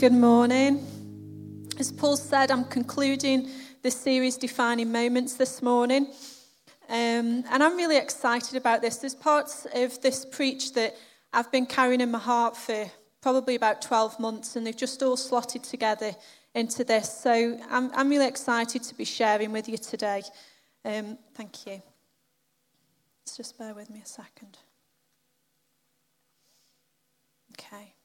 Good morning. As Paul said, I'm concluding the series Defining Moments this morning. Um, and I'm really excited about this. There's parts of this preach that I've been carrying in my heart for probably about 12 months, and they've just all slotted together into this. So I'm, I'm really excited to be sharing with you today. Um, thank you. Let's just bear with me a second. Okay.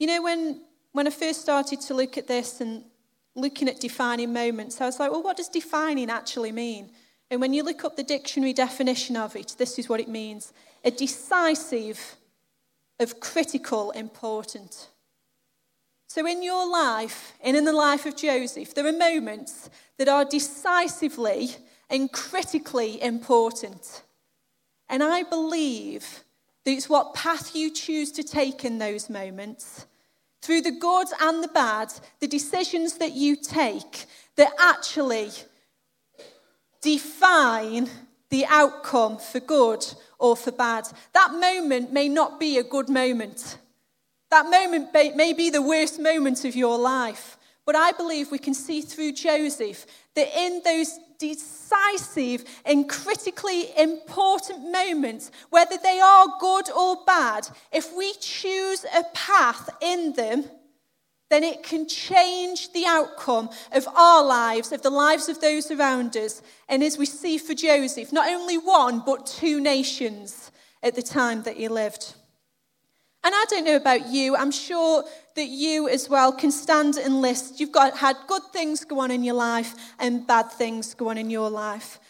You know, when, when I first started to look at this and looking at defining moments, I was like, well, what does defining actually mean? And when you look up the dictionary definition of it, this is what it means a decisive, of critical importance. So, in your life and in the life of Joseph, there are moments that are decisively and critically important. And I believe that it's what path you choose to take in those moments through the good and the bad, the decisions that you take that actually define the outcome for good or for bad. That moment may not be a good moment. That moment may be the worst moment of your life. But I believe we can see through Joseph that in those decisive and critically important moments, whether they are good or bad, if we choose a path in them, then it can change the outcome of our lives, of the lives of those around us. And as we see for Joseph, not only one, but two nations at the time that he lived. And I don't know about you, I'm sure that you as well can stand and list. You've got had good things go on in your life and bad things go on in your life.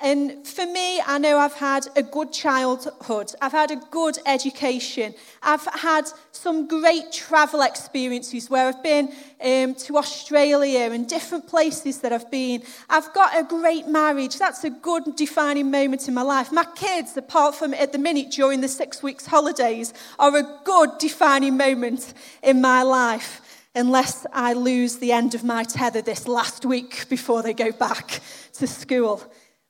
And for me, I know I've had a good childhood. I've had a good education. I've had some great travel experiences where I've been um, to Australia and different places that I've been. I've got a great marriage. That's a good defining moment in my life. My kids, apart from at the minute during the six weeks holidays, are a good defining moment in my life unless I lose the end of my tether this last week before they go back to school.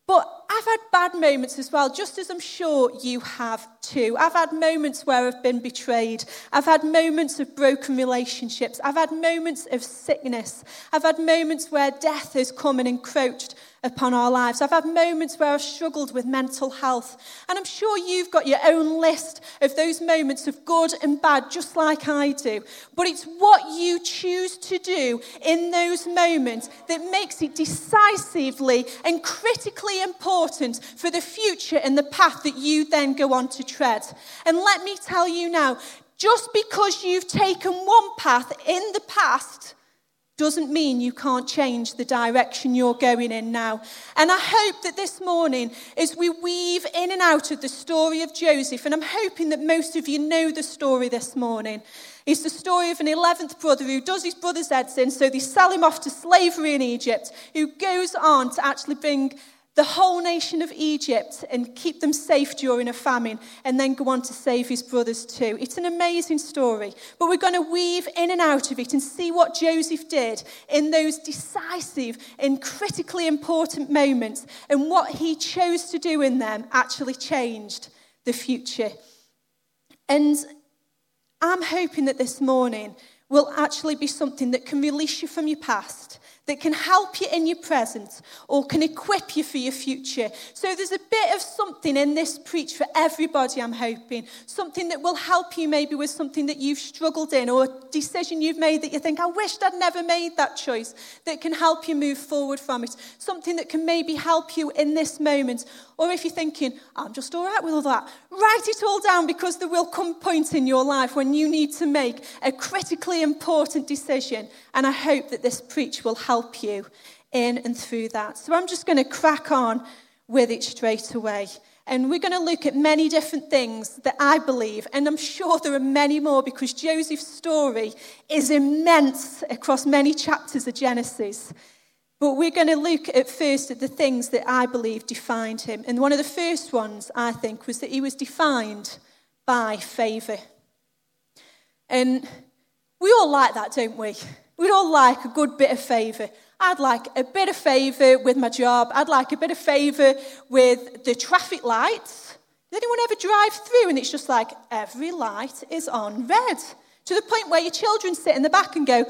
But I've had bad moments as well, just as I'm sure you have too. I've had moments where I've been betrayed. I've had moments of broken relationships. I've had moments of sickness. I've had moments where death has come and encroached upon our lives. I've had moments where I've struggled with mental health. And I'm sure you've got your own list of those moments of good and bad, just like I do. But it's what you choose to do in those moments that makes it decisively and critically important for the future and the path that you then go on to tread. And let me tell you now, just because you've taken one path in the past doesn't mean you can't change the direction you're going in now. And I hope that this morning, as we weave in and out of the story of Joseph, and I'm hoping that most of you know the story this morning, it's the story of an 11th brother who does his brother's heads in, so they sell him off to slavery in Egypt, who goes on to actually bring the whole nation of Egypt and keep them safe during a famine, and then go on to save his brothers too. It's an amazing story, but we're going to weave in and out of it and see what Joseph did in those decisive and critically important moments, and what he chose to do in them actually changed the future. And I'm hoping that this morning will actually be something that can release you from your past that can help you in your present or can equip you for your future. So there's a bit of something in this preach for everybody, I'm hoping. Something that will help you maybe with something that you've struggled in or a decision you've made that you think, I wished I'd never made that choice, that can help you move forward from it. Something that can maybe help you in this moment. Or if you're thinking, I'm just all right with all that, write it all down because there will come a point in your life when you need to make a critically important decision. And I hope that this preach will help you in and through that. So I'm just going to crack on with it straight away. And we're going to look at many different things that I believe, and I'm sure there are many more because Joseph's story is immense across many chapters of Genesis. But we're going to look at first at the things that I believe defined him. And one of the first ones, I think, was that he was defined by favour. And we all like that, don't we? We'd all like a good bit of favour. I'd like a bit of favour with my job. I'd like a bit of favour with the traffic lights. Does anyone ever drive through and it's just like every light is on red? To the point where your children sit in the back and go,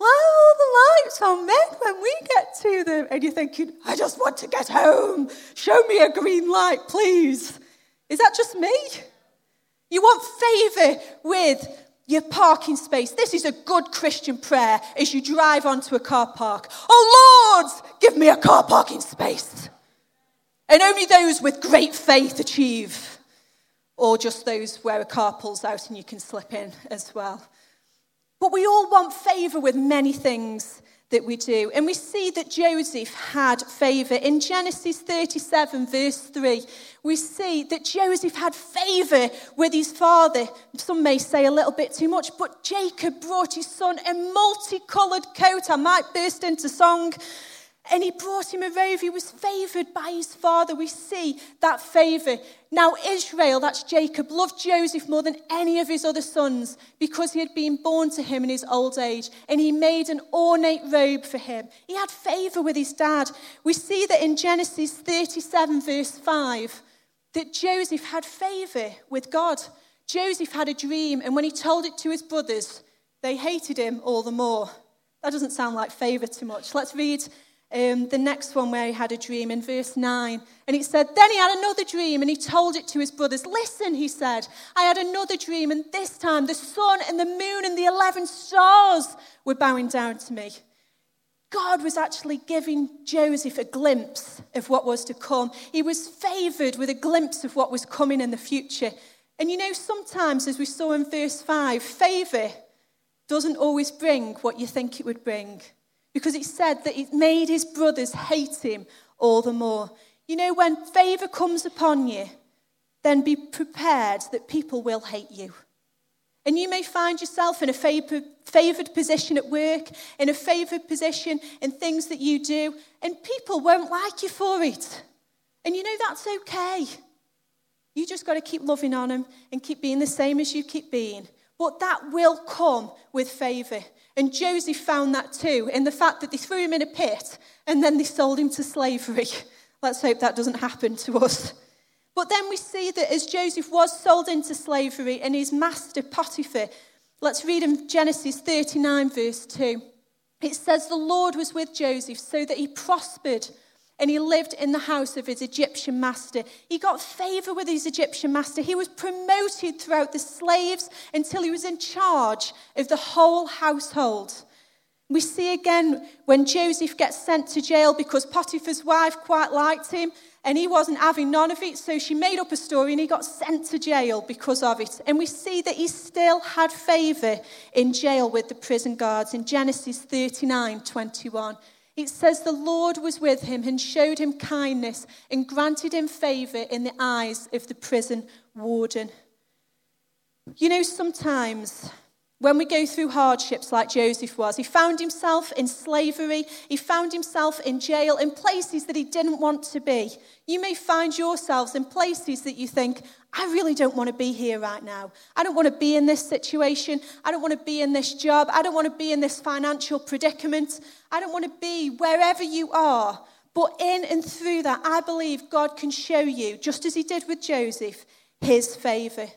why are all the lights on red when we get to them? And you're thinking, I just want to get home. Show me a green light, please. Is that just me? You want favour with your parking space. This is a good Christian prayer as you drive onto a car park. Oh Lord, give me a car parking space. And only those with great faith achieve, or just those where a car pulls out and you can slip in as well. But we all want favour with many things that we do. And we see that Joseph had favour. In Genesis 37, verse 3, we see that Joseph had favour with his father. Some may say a little bit too much, but Jacob brought his son a multicoloured coat. I might burst into song and he brought him a robe. He was favored by his father. We see that favor. Now, Israel, that's Jacob, loved Joseph more than any of his other sons because he had been born to him in his old age, and he made an ornate robe for him. He had favor with his dad. We see that in Genesis 37, verse 5, that Joseph had favor with God. Joseph had a dream, and when he told it to his brothers, they hated him all the more. That doesn't sound like favor too much. Let's read um, the next one where he had a dream in verse 9. And he said, Then he had another dream and he told it to his brothers. Listen, he said, I had another dream, and this time the sun and the moon and the 11 stars were bowing down to me. God was actually giving Joseph a glimpse of what was to come. He was favored with a glimpse of what was coming in the future. And you know, sometimes, as we saw in verse 5, favor doesn't always bring what you think it would bring because it said that it made his brothers hate him all the more. You know, when favor comes upon you, then be prepared that people will hate you. And you may find yourself in a favored position at work, in a favored position in things that you do, and people won't like you for it. And you know that's okay. You just got to keep loving on them and keep being the same as you keep being. But that will come with favor. And Joseph found that too, in the fact that they threw him in a pit and then they sold him to slavery. Let's hope that doesn't happen to us. But then we see that as Joseph was sold into slavery and his master Potiphar, let's read in Genesis 39, verse 2. It says, The Lord was with Joseph so that he prospered and he lived in the house of his Egyptian master. He got favor with his Egyptian master. He was promoted throughout the slaves until he was in charge of the whole household. We see again when Joseph gets sent to jail because Potiphar's wife quite liked him and he wasn't having none of it, so she made up a story and he got sent to jail because of it. And we see that he still had favor in jail with the prison guards in Genesis 39 21. It says the Lord was with him and showed him kindness and granted him favor in the eyes of the prison warden. You know, sometimes when we go through hardships like Joseph was, he found himself in slavery, he found himself in jail, in places that he didn't want to be. You may find yourselves in places that you think, I really don't want to be here right now. I don't want to be in this situation. I don't want to be in this job. I don't want to be in this financial predicament. I don't want to be wherever you are. But in and through that, I believe God can show you, just as he did with Joseph, his favor.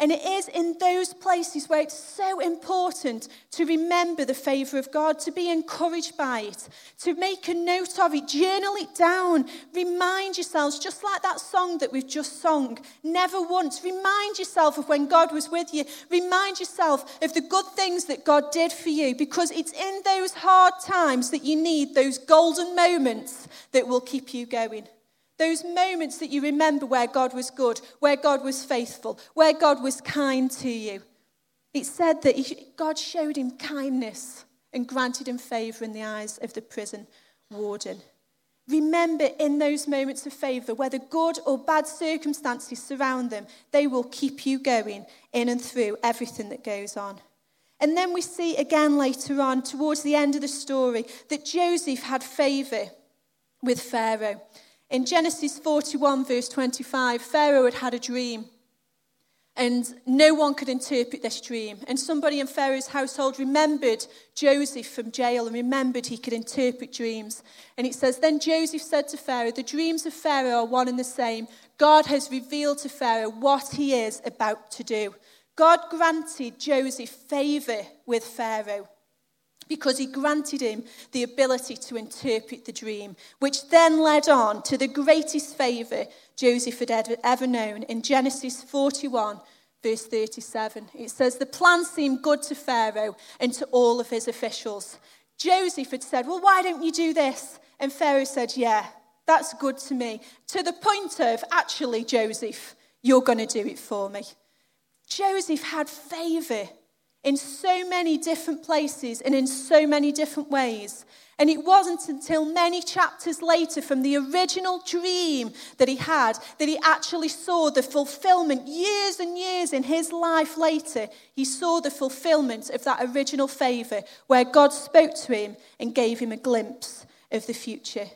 And it is in those places where it's so important to remember the favour of God, to be encouraged by it, to make a note of it, journal it down, remind yourselves, just like that song that we've just sung, never once, remind yourself of when God was with you, remind yourself of the good things that God did for you, because it's in those hard times that you need those golden moments that will keep you going. Those moments that you remember where God was good, where God was faithful, where God was kind to you. It said that God showed him kindness and granted him favor in the eyes of the prison warden. Remember, in those moments of favor, whether good or bad circumstances surround them, they will keep you going in and through everything that goes on. And then we see again later on, towards the end of the story, that Joseph had favor with Pharaoh. In Genesis 41, verse 25, Pharaoh had had a dream. And no one could interpret this dream. And somebody in Pharaoh's household remembered Joseph from jail and remembered he could interpret dreams. And it says, Then Joseph said to Pharaoh, The dreams of Pharaoh are one and the same. God has revealed to Pharaoh what he is about to do. God granted Joseph favor with Pharaoh because he granted him the ability to interpret the dream, which then led on to the greatest favor Joseph had ever known in Genesis 41, verse 37. It says, The plan seemed good to Pharaoh and to all of his officials. Joseph had said, Well, why don't you do this? And Pharaoh said, Yeah, that's good to me. To the point of, actually, Joseph, you're going to do it for me. Joseph had favor in so many different places and in so many different ways. And it wasn't until many chapters later from the original dream that he had that he actually saw the fulfillment, years and years in his life later, he saw the fulfillment of that original favor where God spoke to him and gave him a glimpse of the future.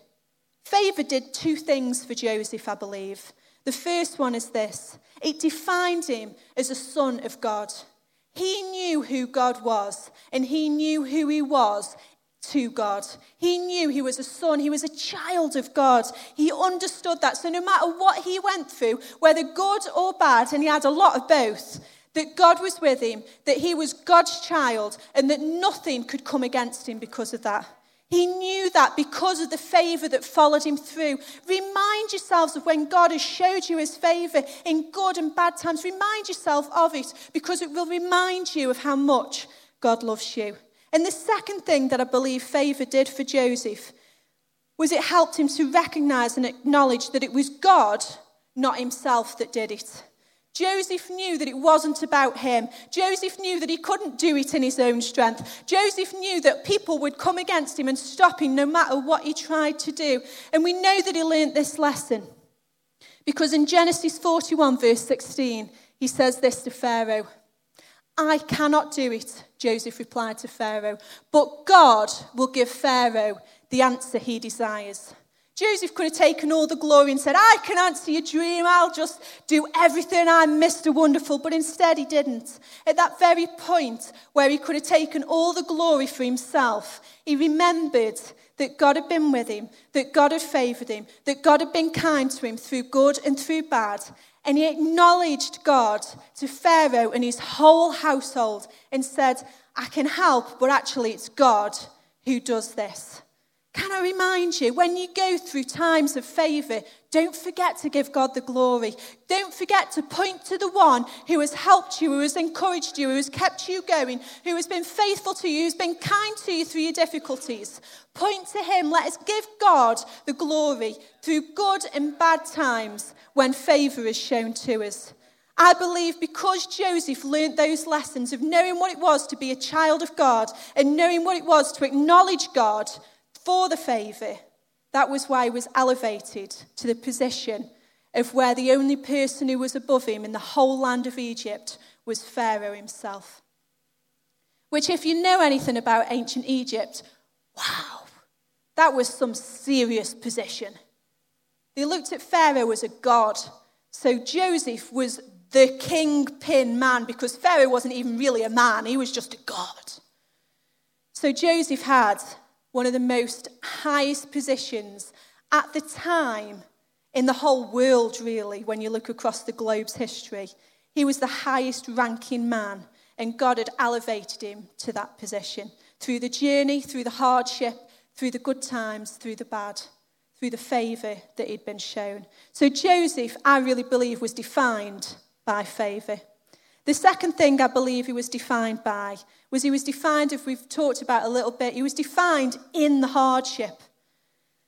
Favor did two things for Joseph, I believe. The first one is this it defined him as a son of God. He knew who God was, and he knew who he was to God. He knew he was a son, he was a child of God. He understood that. So, no matter what he went through, whether good or bad, and he had a lot of both, that God was with him, that he was God's child, and that nothing could come against him because of that. He knew that because of the favor that followed him through. Remind yourselves of when God has showed you his favor in good and bad times. Remind yourself of it because it will remind you of how much God loves you. And the second thing that I believe favor did for Joseph was it helped him to recognize and acknowledge that it was God, not himself, that did it. Joseph knew that it wasn't about him. Joseph knew that he couldn't do it in his own strength. Joseph knew that people would come against him and stop him no matter what he tried to do. And we know that he learnt this lesson because in Genesis 41, verse 16, he says this to Pharaoh I cannot do it, Joseph replied to Pharaoh, but God will give Pharaoh the answer he desires. Joseph could have taken all the glory and said, I can answer your dream. I'll just do everything. I'm Mr. Wonderful. But instead, he didn't. At that very point where he could have taken all the glory for himself, he remembered that God had been with him, that God had favored him, that God had been kind to him through good and through bad. And he acknowledged God to Pharaoh and his whole household and said, I can help, but actually, it's God who does this. Can I remind you, when you go through times of favour, don't forget to give God the glory. Don't forget to point to the one who has helped you, who has encouraged you, who has kept you going, who has been faithful to you, who's been kind to you through your difficulties. Point to him. Let us give God the glory through good and bad times when favour is shown to us. I believe because Joseph learnt those lessons of knowing what it was to be a child of God and knowing what it was to acknowledge God for the favour, that was why he was elevated to the position of where the only person who was above him in the whole land of Egypt was Pharaoh himself. Which, if you know anything about ancient Egypt, wow, that was some serious position. They looked at Pharaoh as a god. So Joseph was the kingpin man because Pharaoh wasn't even really a man, he was just a god. So Joseph had one of the most highest positions at the time in the whole world, really, when you look across the globe's history. He was the highest ranking man, and God had elevated him to that position through the journey, through the hardship, through the good times, through the bad, through the favour that he'd been shown. So Joseph, I really believe, was defined by favour. The second thing I believe he was defined by was he was defined, if we've talked about a little bit, he was defined in the hardship.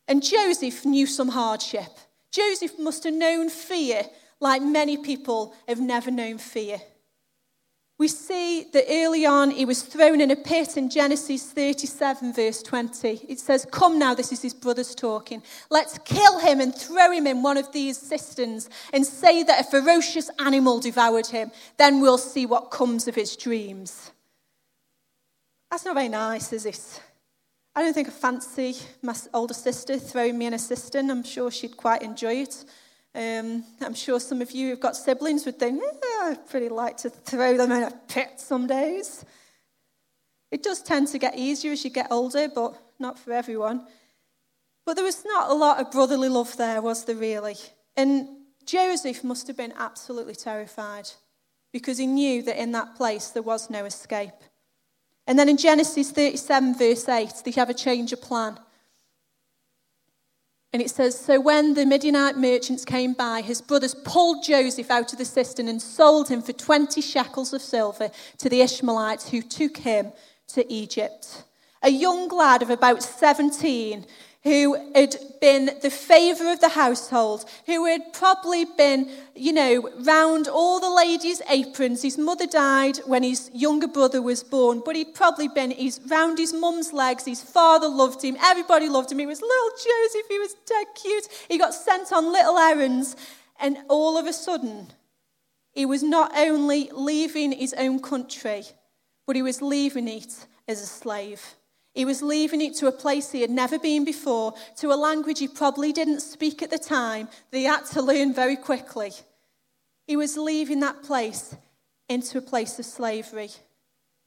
And Joseph knew some hardship. Joseph must have known fear like many people have never known fear. We see that early on he was thrown in a pit in Genesis 37, verse 20. It says, Come now, this is his brothers talking. Let's kill him and throw him in one of these cisterns and say that a ferocious animal devoured him. Then we'll see what comes of his dreams. That's not very nice, is it? I don't think I fancy my older sister throwing me in a cistern. I'm sure she'd quite enjoy it. Um, I'm sure some of you who've got siblings would think, eh, I'd pretty like to throw them in a pit some days. It does tend to get easier as you get older, but not for everyone. But there was not a lot of brotherly love there, was there really? And Joseph must have been absolutely terrified. because he knew that in that place there was no escape. And then in Genesis 37, verse 8, they have a change of plan. And it says, So when the Midianite merchants came by, his brothers pulled Joseph out of the cistern and sold him for 20 shekels of silver to the Ishmaelites who took him to Egypt. A young lad of about 17 who had been the favour of the household, who had probably been, you know, round all the ladies' aprons. His mother died when his younger brother was born, but he'd probably been he's round his mum's legs. His father loved him. Everybody loved him. He was little Joseph. He was dead cute. He got sent on little errands. And all of a sudden, he was not only leaving his own country, but he was leaving it as a slave. He was leaving it to a place he had never been before, to a language he probably didn't speak at the time, that he had to learn very quickly. He was leaving that place into a place of slavery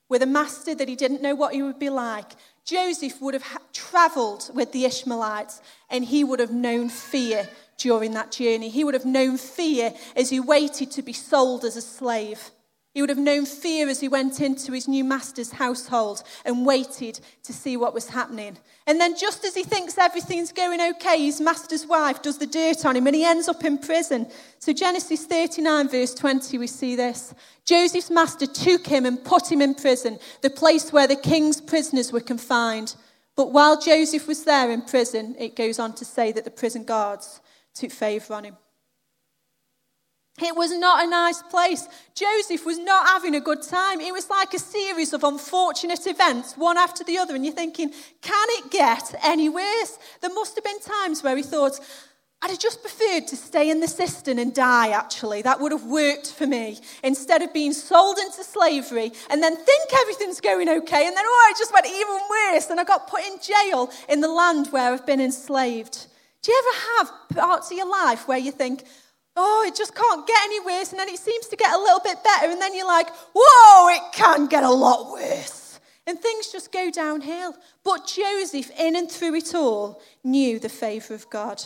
with a master that he didn't know what he would be like. Joseph would have traveled with the Ishmaelites and he would have known fear during that journey. He would have known fear as he waited to be sold as a slave. He would have known fear as he went into his new master's household and waited to see what was happening. And then, just as he thinks everything's going okay, his master's wife does the dirt on him and he ends up in prison. So, Genesis 39, verse 20, we see this. Joseph's master took him and put him in prison, the place where the king's prisoners were confined. But while Joseph was there in prison, it goes on to say that the prison guards took favor on him. It was not a nice place. Joseph was not having a good time. It was like a series of unfortunate events, one after the other. And you're thinking, can it get any worse? There must have been times where he thought, I'd have just preferred to stay in the cistern and die, actually. That would have worked for me. Instead of being sold into slavery and then think everything's going okay. And then, oh, it just went even worse. And I got put in jail in the land where I've been enslaved. Do you ever have parts of your life where you think, oh, it just can't get any worse. And then it seems to get a little bit better. And then you're like, whoa, it can get a lot worse. And things just go downhill. But Joseph, in and through it all, knew the favour of God.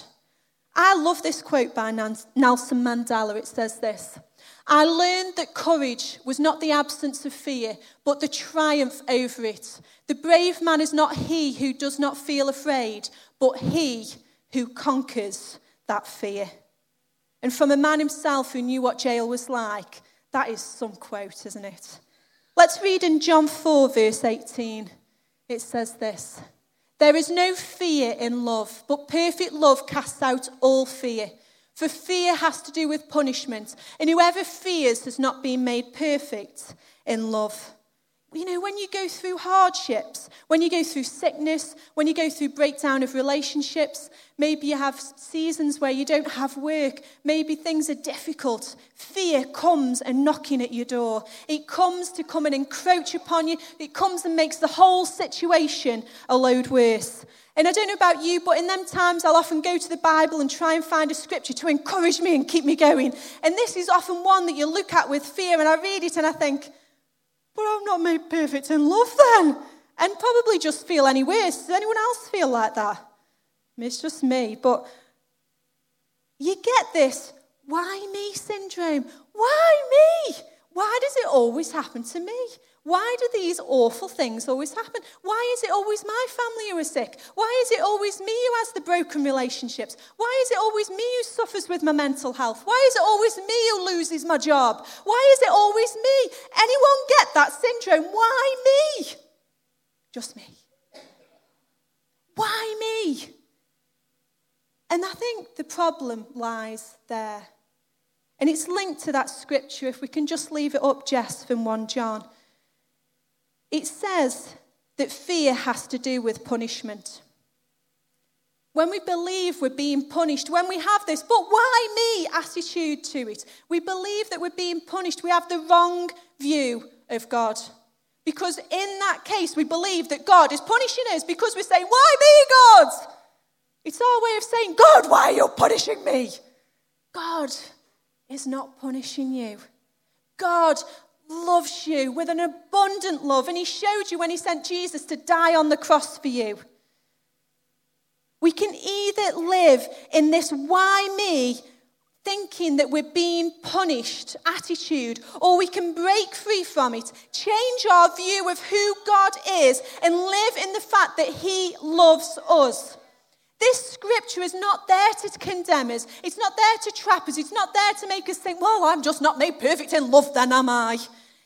I love this quote by Nelson Mandela. It says this I learned that courage was not the absence of fear, but the triumph over it. The brave man is not he who does not feel afraid, but he who conquers that fear. And from a man himself who knew what jail was like, that is some quote, isn't it? Let's read in John 4, verse 18. It says this There is no fear in love, but perfect love casts out all fear. For fear has to do with punishment, and whoever fears has not been made perfect in love you know, when you go through hardships, when you go through sickness, when you go through breakdown of relationships, maybe you have seasons where you don't have work, maybe things are difficult, fear comes and knocking at your door. It comes to come and encroach upon you. It comes and makes the whole situation a load worse. And I don't know about you, but in them times I'll often go to the Bible and try and find a scripture to encourage me and keep me going. And this is often one that you look at with fear, and I read it and I think, but I'm not made perfect in love then. And probably just feel any worse. Does anyone else feel like that? It's just me. But you get this why me syndrome. Why me? Why does it always happen to me? Why do these awful things always happen? Why is it always my family who are sick? Why is it always me who has the broken relationships? Why is it always me who suffers with my mental health? Why is it always me who loses my job? Why is it always me? Anyone get that syndrome? Why me? Just me. Why me? And I think the problem lies there. And it's linked to that scripture, if we can just leave it up, Jess, from 1 John. It says that fear has to do with punishment. When we believe we're being punished, when we have this, but why me attitude to it, we believe that we're being punished, we have the wrong view of God. Because in that case, we believe that God is punishing us because we're saying, Why me, God? It's our way of saying, God, why are you punishing me? God is not punishing you. God loves you with an abundant love, and He showed you when He sent Jesus to die on the cross for you. We can either live in this why me thinking that we're being punished attitude, or we can break free from it, change our view of who God is, and live in the fact that He loves us. This scripture is not there to condemn us. It's not there to trap us. It's not there to make us think, well, I'm just not made perfect in love, then am I?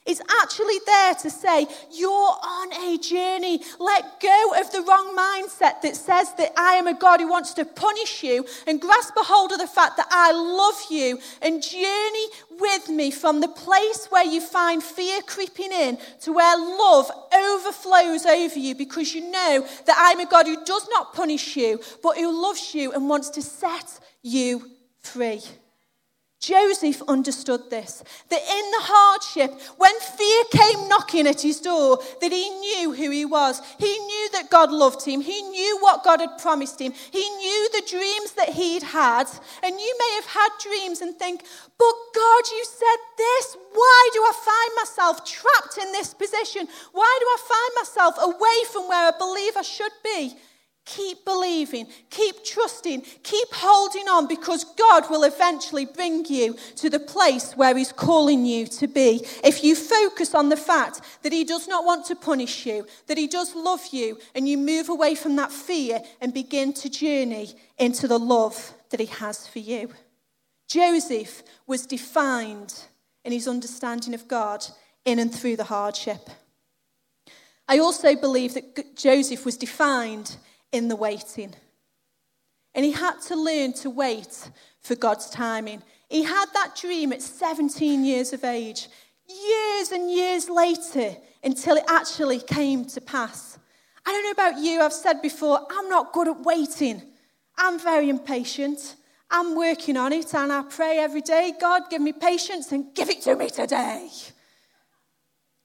It's actually there to say, you're on a journey. Let go of the wrong mindset that says that I am a God who wants to punish you and grasp a hold of the fact that I love you and journey with me from the place where you find fear creeping in to where love overflows over you because you know that I'm a God who does not punish you, but who loves you and wants to set you free. Joseph understood this that in the hardship, when fear came knocking at his door, that he knew who he was. He knew that God loved him. He knew what God had promised him. He knew the dreams that he'd had. And you may have had dreams and think, but God, you said this. Why do I find myself trapped in this position? Why do I find myself away from where I believe I should be? Keep believing, keep trusting, keep holding on because God will eventually bring you to the place where He's calling you to be. If you focus on the fact that He does not want to punish you, that He does love you, and you move away from that fear and begin to journey into the love that He has for you. Joseph was defined in his understanding of God in and through the hardship. I also believe that Joseph was defined in the waiting. And he had to learn to wait for God's timing. He had that dream at 17 years of age, years and years later, until it actually came to pass. I don't know about you, I've said before, I'm not good at waiting. I'm very impatient. I'm working on it and I pray every day, God, give me patience and give it to me today.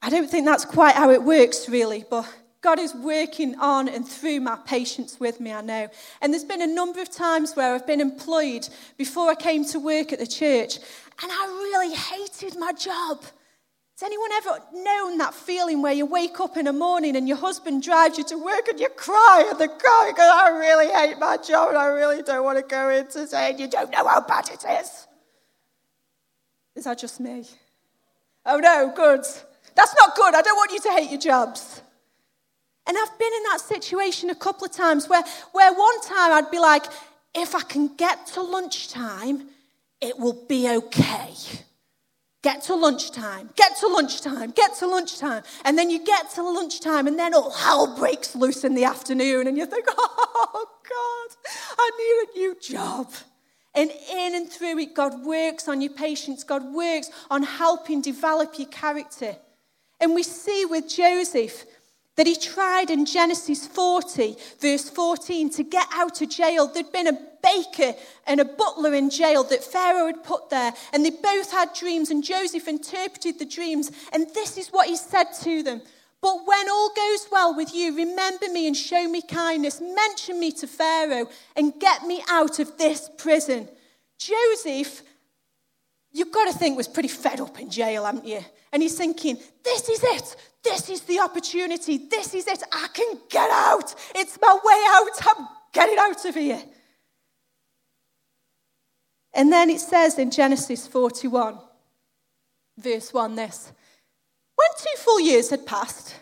I don't think that's quite how it works, really, but God is working on and through my patience with me, I know. And there's been a number of times where I've been employed before I came to work at the church, and I really hated my job. Has anyone ever known that feeling where you wake up in the morning and your husband drives you to work and you cry in the car because I really hate my job and I really don't want to go in today and you don't know how bad it is? Is that just me? Oh no, good. That's not good. I don't want you to hate your jobs. And I've been in that situation a couple of times where, where one time I'd be like, if I can get to lunchtime, it will be okay. Get to lunchtime, get to lunchtime, get to lunchtime. And then you get to lunchtime, and then all hell breaks loose in the afternoon, and you think, oh, God, I need a new job. And in and through it, God works on your patience, God works on helping develop your character. And we see with Joseph, that he tried in Genesis 40, verse 14, to get out of jail. There'd been a baker and a butler in jail that Pharaoh had put there, and they both had dreams, and Joseph interpreted the dreams, and this is what he said to them. But when all goes well with you, remember me and show me kindness. Mention me to Pharaoh and get me out of this prison. Joseph, you've got to think, was pretty fed up in jail, haven't you? And he's thinking, this is it. This is the opportunity. This is it. I can get out. It's my way out. I'm getting out of here. And then it says in Genesis 41, verse 1, this When two full years had passed,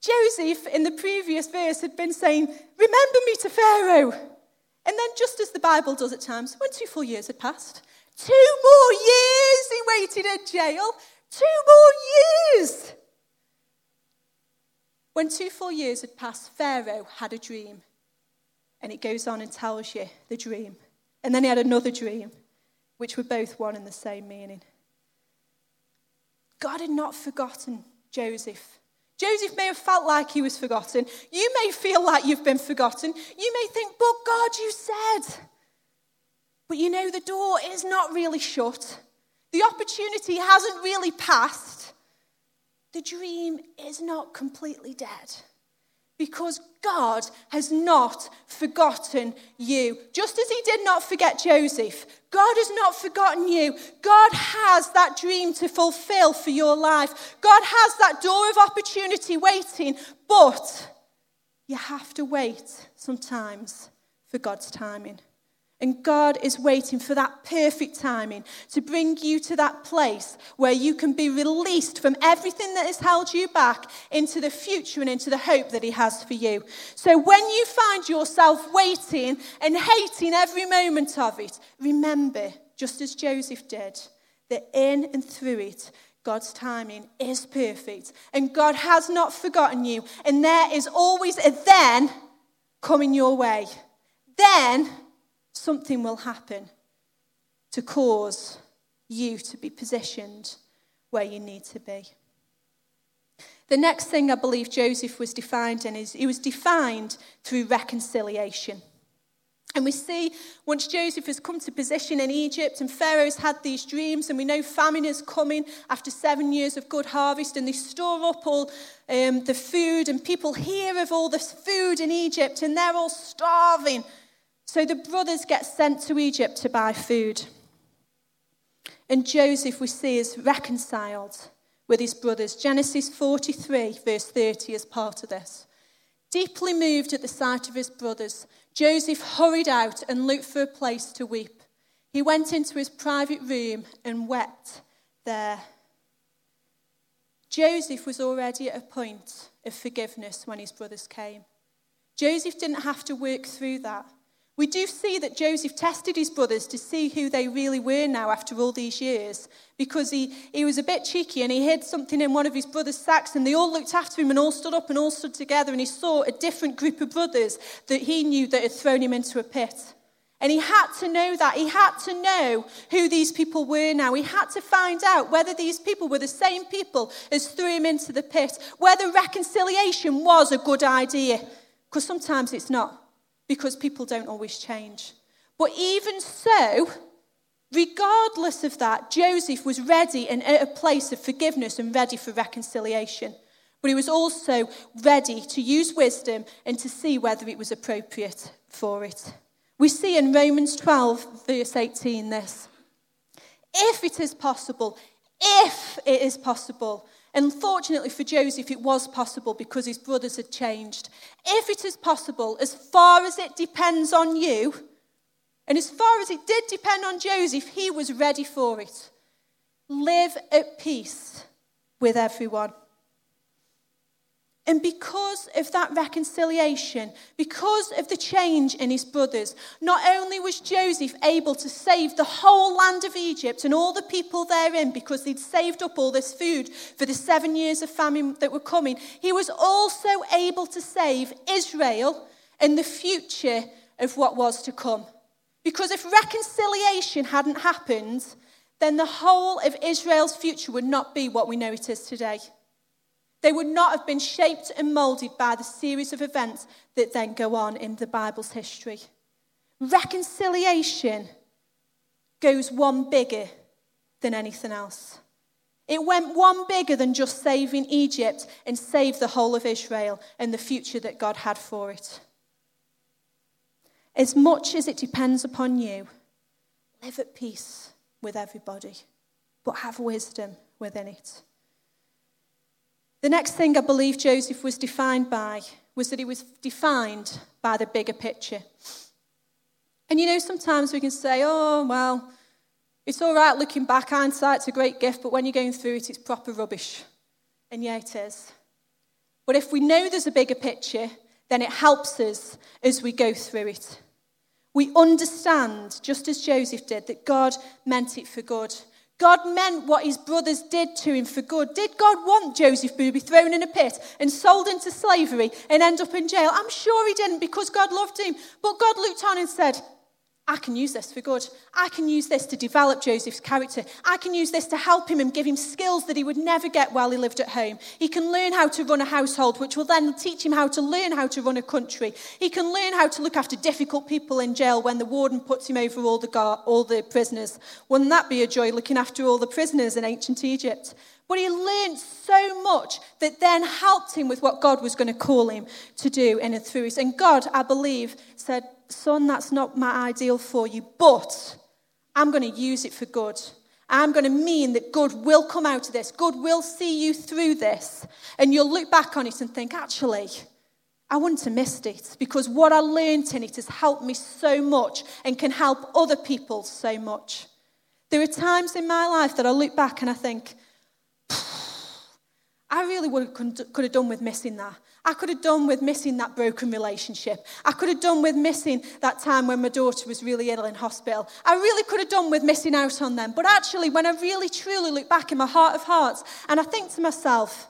Joseph, in the previous verse, had been saying, Remember me to Pharaoh. And then, just as the Bible does at times, when two full years had passed, two more years he waited in jail Two more years! When two full years had passed, Pharaoh had a dream. And it goes on and tells you the dream. And then he had another dream, which were both one and the same meaning. God had not forgotten Joseph. Joseph may have felt like he was forgotten. You may feel like you've been forgotten. You may think, but God, you said. But you know, the door is not really shut. The opportunity hasn't really passed. The dream is not completely dead because God has not forgotten you. Just as He did not forget Joseph, God has not forgotten you. God has that dream to fulfill for your life. God has that door of opportunity waiting, but you have to wait sometimes for God's timing. And God is waiting for that perfect timing to bring you to that place where you can be released from everything that has held you back into the future and into the hope that He has for you. So when you find yourself waiting and hating every moment of it, remember, just as Joseph did, that in and through it, God's timing is perfect. And God has not forgotten you. And there is always a then coming your way. Then something will happen to cause you to be positioned where you need to be. The next thing I believe Joseph was defined in is he was defined through reconciliation. And we see once Joseph has come to position in Egypt and Pharaoh's had these dreams, and we know famine is coming after seven years of good harvest, and they store up all um, the food, and people hear of all this food in Egypt, and they're all starving. So the brothers get sent to Egypt to buy food. And Joseph, we see, is reconciled with his brothers. Genesis 43, verse 30, is part of this. Deeply moved at the sight of his brothers, Joseph hurried out and looked for a place to weep. He went into his private room and wept there. Joseph was already at a point of forgiveness when his brothers came. Joseph didn't have to work through that. We do see that Joseph tested his brothers to see who they really were now after all these years because he, he was a bit cheeky and he hid something in one of his brothers' sacks and they all looked after him and all stood up and all stood together and he saw a different group of brothers that he knew that had thrown him into a pit. And he had to know that. He had to know who these people were now. He had to find out whether these people were the same people as threw him into the pit, whether reconciliation was a good idea. Because sometimes it's not because people don't always change. But even so, regardless of that, Joseph was ready and at a place of forgiveness and ready for reconciliation. But he was also ready to use wisdom and to see whether it was appropriate for it. We see in Romans 12, verse 18, this. If it is possible, if it is possible, and fortunately for Joseph, it was possible because his brothers had changed. If it is possible, as far as it depends on you, and as far as it did depend on Joseph, he was ready for it. Live at peace with everyone. And because of that reconciliation, because of the change in his brothers, not only was Joseph able to save the whole land of Egypt and all the people therein because they'd saved up all this food for the seven years of famine that were coming, he was also able to save Israel and the future of what was to come. Because if reconciliation hadn't happened, then the whole of Israel's future would not be what we know it is today. They would not have been shaped and moulded by the series of events that then go on in the Bible's history. Reconciliation goes one bigger than anything else. It went one bigger than just saving Egypt and save the whole of Israel and the future that God had for it. As much as it depends upon you, live at peace with everybody, but have wisdom within it. The next thing I believe Joseph was defined by was that he was defined by the bigger picture. And you know, sometimes we can say, oh, well, it's all right looking back, hindsight's a great gift, but when you're going through it, it's proper rubbish. And yeah, it is. But if we know there's a bigger picture, then it helps us as we go through it. We understand, just as Joseph did, that God meant it for good. God meant what his brothers did to him for good. Did God want Joseph to be thrown in a pit and sold into slavery and end up in jail? I'm sure he didn't because God loved him. But God looked on and said, I can use this for good. I can use this to develop Joseph's character. I can use this to help him and give him skills that he would never get while he lived at home. He can learn how to run a household, which will then teach him how to learn how to run a country. He can learn how to look after difficult people in jail when the warden puts him over all the, all the prisoners. Wouldn't that be a joy looking after all the prisoners in ancient Egypt? But he learned so much that then helped him with what God was going to call him to do in and through. And God, I believe, said, Son, that's not my ideal for you, but I'm going to use it for good. I'm going to mean that good will come out of this. Good will see you through this. And you'll look back on it and think, actually, I wouldn't have missed it because what I learned in it has helped me so much and can help other people so much. There are times in my life that I look back and I think, I really would have, could have done with missing that. I could have done with missing that broken relationship. I could have done with missing that time when my daughter was really ill in hospital. I really could have done with missing out on them. But actually, when I really truly look back in my heart of hearts and I think to myself,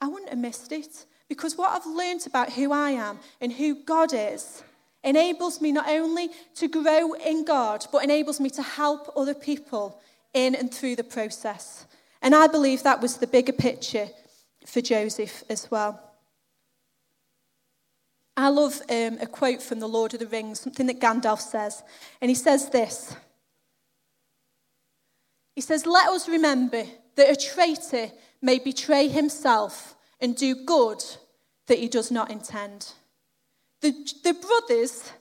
I wouldn't have missed it because what I've learned about who I am and who God is enables me not only to grow in God, but enables me to help other people in and through the process. And I believe that was the bigger picture for Joseph as well. I love um, a quote from The Lord of the Rings, something that Gandalf says. And he says this He says, Let us remember that a traitor may betray himself and do good that he does not intend. The, the brothers,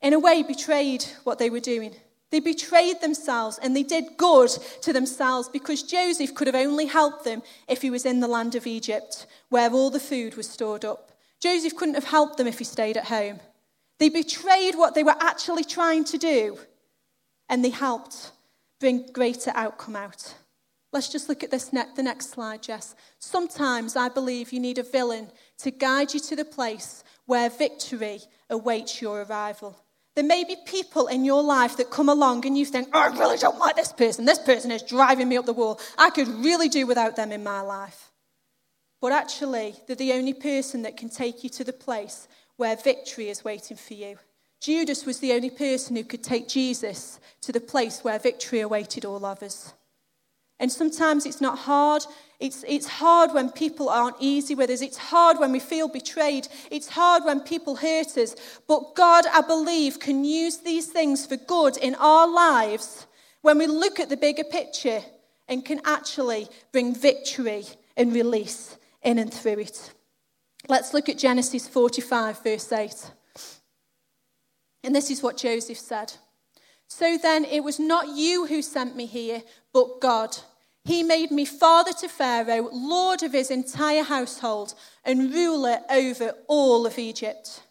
in a way, betrayed what they were doing. They betrayed themselves and they did good to themselves because Joseph could have only helped them if he was in the land of Egypt, where all the food was stored up. Joseph couldn't have helped them if he stayed at home. They betrayed what they were actually trying to do and they helped bring greater outcome out. Let's just look at this ne- the next slide, Jess. Sometimes I believe you need a villain to guide you to the place where victory awaits your arrival. There may be people in your life that come along and you think, oh, I really don't like this person. This person is driving me up the wall. I could really do without them in my life. But actually, they're the only person that can take you to the place where victory is waiting for you. Judas was the only person who could take Jesus to the place where victory awaited all of us. And sometimes it's not hard. It's, it's hard when people aren't easy with us. It's hard when we feel betrayed. It's hard when people hurt us. But God, I believe, can use these things for good in our lives when we look at the bigger picture and can actually bring victory and release in and through it. Let's look at Genesis 45, verse 8. And this is what Joseph said. So then, it was not you who sent me here, but God. He made me father to Pharaoh, lord of his entire household, and ruler over all of Egypt.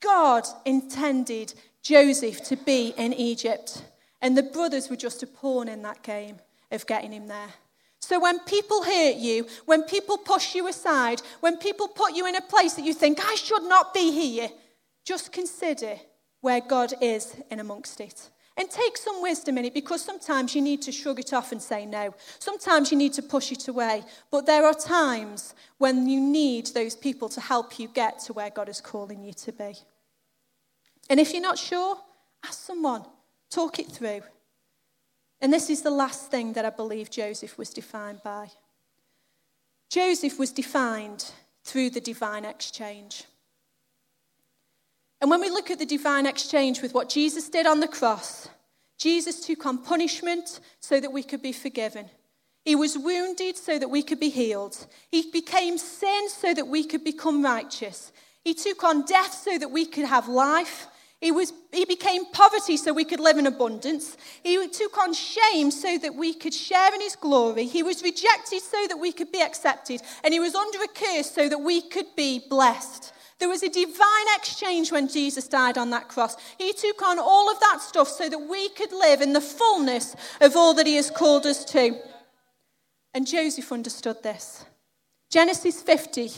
God intended Joseph to be in Egypt, and the brothers were just a pawn in that game of getting him there. So when people hurt you, when people push you aside, when people put you in a place that you think, I should not be here, just consider where God is in amongst it. And take some wisdom in it because sometimes you need to shrug it off and say no. Sometimes you need to push it away. But there are times when you need those people to help you get to where God is calling you to be. And if you're not sure, ask someone, talk it through. And this is the last thing that I believe Joseph was defined by. Joseph was defined through the divine exchange. And when we look at the divine exchange with what Jesus did on the cross, Jesus took on punishment so that we could be forgiven. He was wounded so that we could be healed. He became sin so that we could become righteous. He took on death so that we could have life. He, was, he became poverty so we could live in abundance. He took on shame so that we could share in his glory. He was rejected so that we could be accepted. And he was under a curse so that we could be blessed. There was a divine exchange when Jesus died on that cross. He took on all of that stuff so that we could live in the fullness of all that He has called us to. And Joseph understood this. Genesis 50,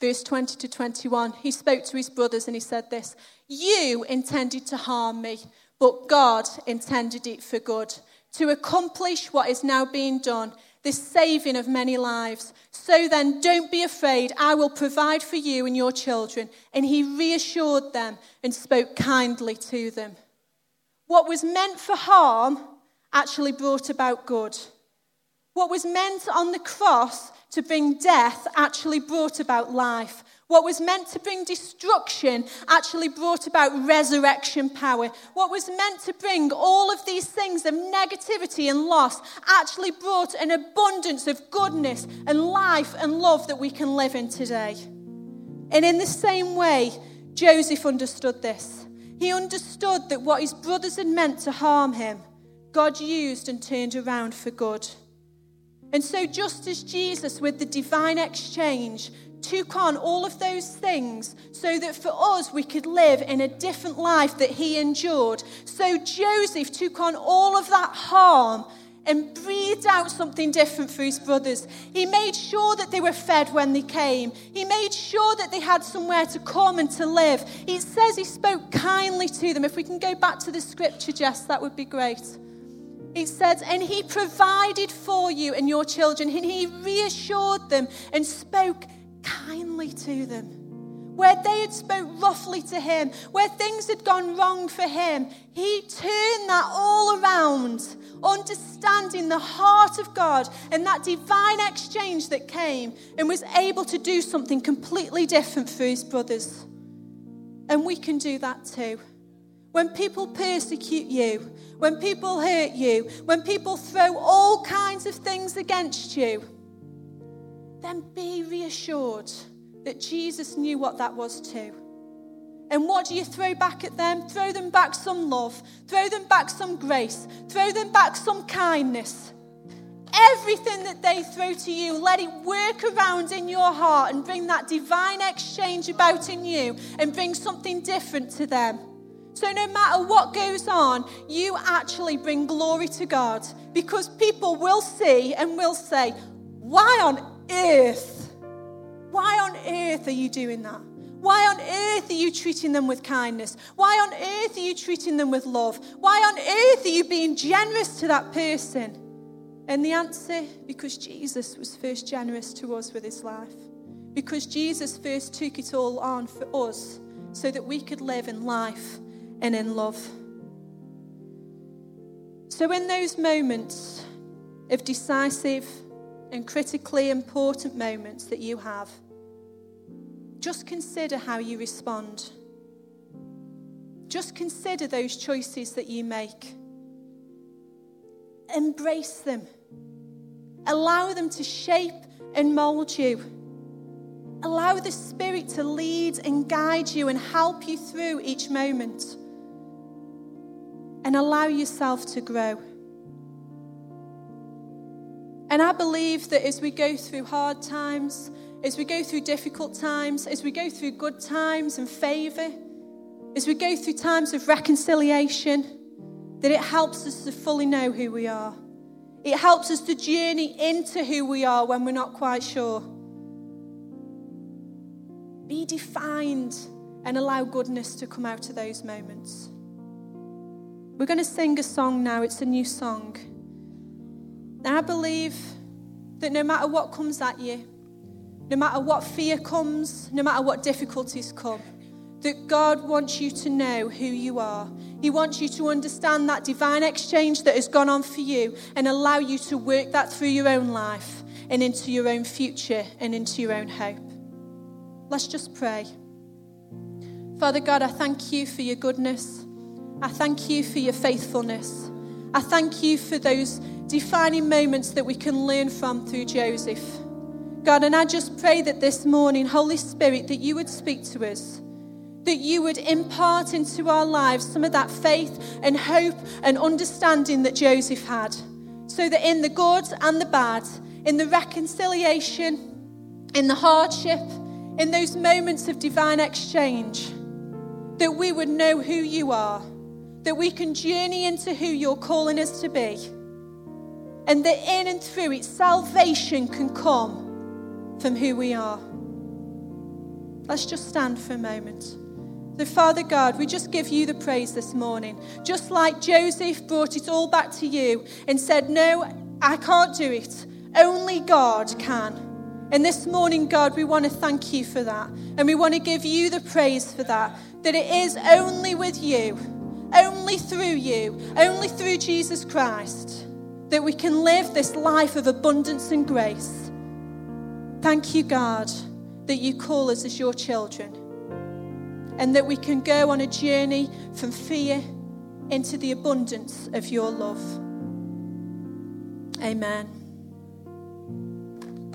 verse 20 to 21, he spoke to his brothers and he said this You intended to harm me, but God intended it for good, to accomplish what is now being done this saving of many lives. So then, don't be afraid. I will provide for you and your children. And he reassured them and spoke kindly to them. What was meant for harm actually brought about good. What was meant on the cross to bring death actually brought about life. What was meant to bring destruction actually brought about resurrection power. What was meant to bring all of these things of negativity and loss actually brought an abundance of goodness and life and love that we can live in today. And in the same way, Joseph understood this. He understood that what his brothers had meant to harm him, God used and turned around for good. And so, just as Jesus, with the divine exchange, took on all of those things so that for us we could live in a different life that he endured, so Joseph took on all of that harm and breathed out something different for his brothers. He made sure that they were fed when they came. He made sure that they had somewhere to come and to live. It says he spoke kindly to them. If we can go back to the scripture, Jess, that would be great. It says, and he provided for you and your children, and he reassured them and spoke kindly to them. Where they had spoke roughly to him, where things had gone wrong for him, he turned that all around, understanding the heart of God and that divine exchange that came and was able to do something completely different for his brothers. And we can do that too. When people persecute you, when people hurt you, when people throw all kinds of things against you, then be reassured that Jesus knew what that was too. And what do you throw back at them? Throw them back some love, throw them back some grace, throw them back some kindness. Everything that they throw to you, let it work around in your heart and bring that divine exchange about in you and bring something different to them. So, no matter what goes on, you actually bring glory to God because people will see and will say, Why on earth? Why on earth are you doing that? Why on earth are you treating them with kindness? Why on earth are you treating them with love? Why on earth are you being generous to that person? And the answer, because Jesus was first generous to us with his life. Because Jesus first took it all on for us so that we could live in life and in love. So, in those moments of decisive and critically important moments that you have, just consider how you respond. Just consider those choices that you make. Embrace them. Allow them to shape and mold you. Allow the Spirit to lead and guide you and help you through each moment. And allow yourself to grow. And I believe that as we go through hard times, as we go through difficult times, as we go through good times and favor, as we go through times of reconciliation, that it helps us to fully know who we are. It helps us to journey into who we are when we're not quite sure. Be defined and allow goodness to come out of those moments. We're going to sing a song now, it's a new song. And I believe that no matter what comes at you, no matter what fear comes, no matter what difficulties come, that God wants you to know who you are. He wants you to understand that divine exchange that has gone on for you and allow you to work that through your own life and into your own future and into your own hope. Let's just pray. Father God, I thank you for your goodness. I thank you for your faithfulness. I thank you for those defining moments that we can learn from through Joseph. God, and I just pray that this morning, Holy Spirit, that you would speak to us, that you would impart into our lives some of that faith and hope and understanding that Joseph had, so that in the good and the bad, in the reconciliation, in the hardship, in those moments of divine exchange, that we would know who you are, that we can journey into who you're calling us to be and that in and through it, salvation can come from who we are. Let's just stand for a moment. So, Father God, we just give you the praise this morning. Just like Joseph brought it all back to you and said, No, I can't do it. Only God can. And this morning, God, we want to thank you for that. And we want to give you the praise for that. That it is only with you, only through you, only through Jesus Christ that we can live this life of abundance and grace. Thank you, God, that you call us as your children and that we can go on a journey from fear into the abundance of your love. Amen.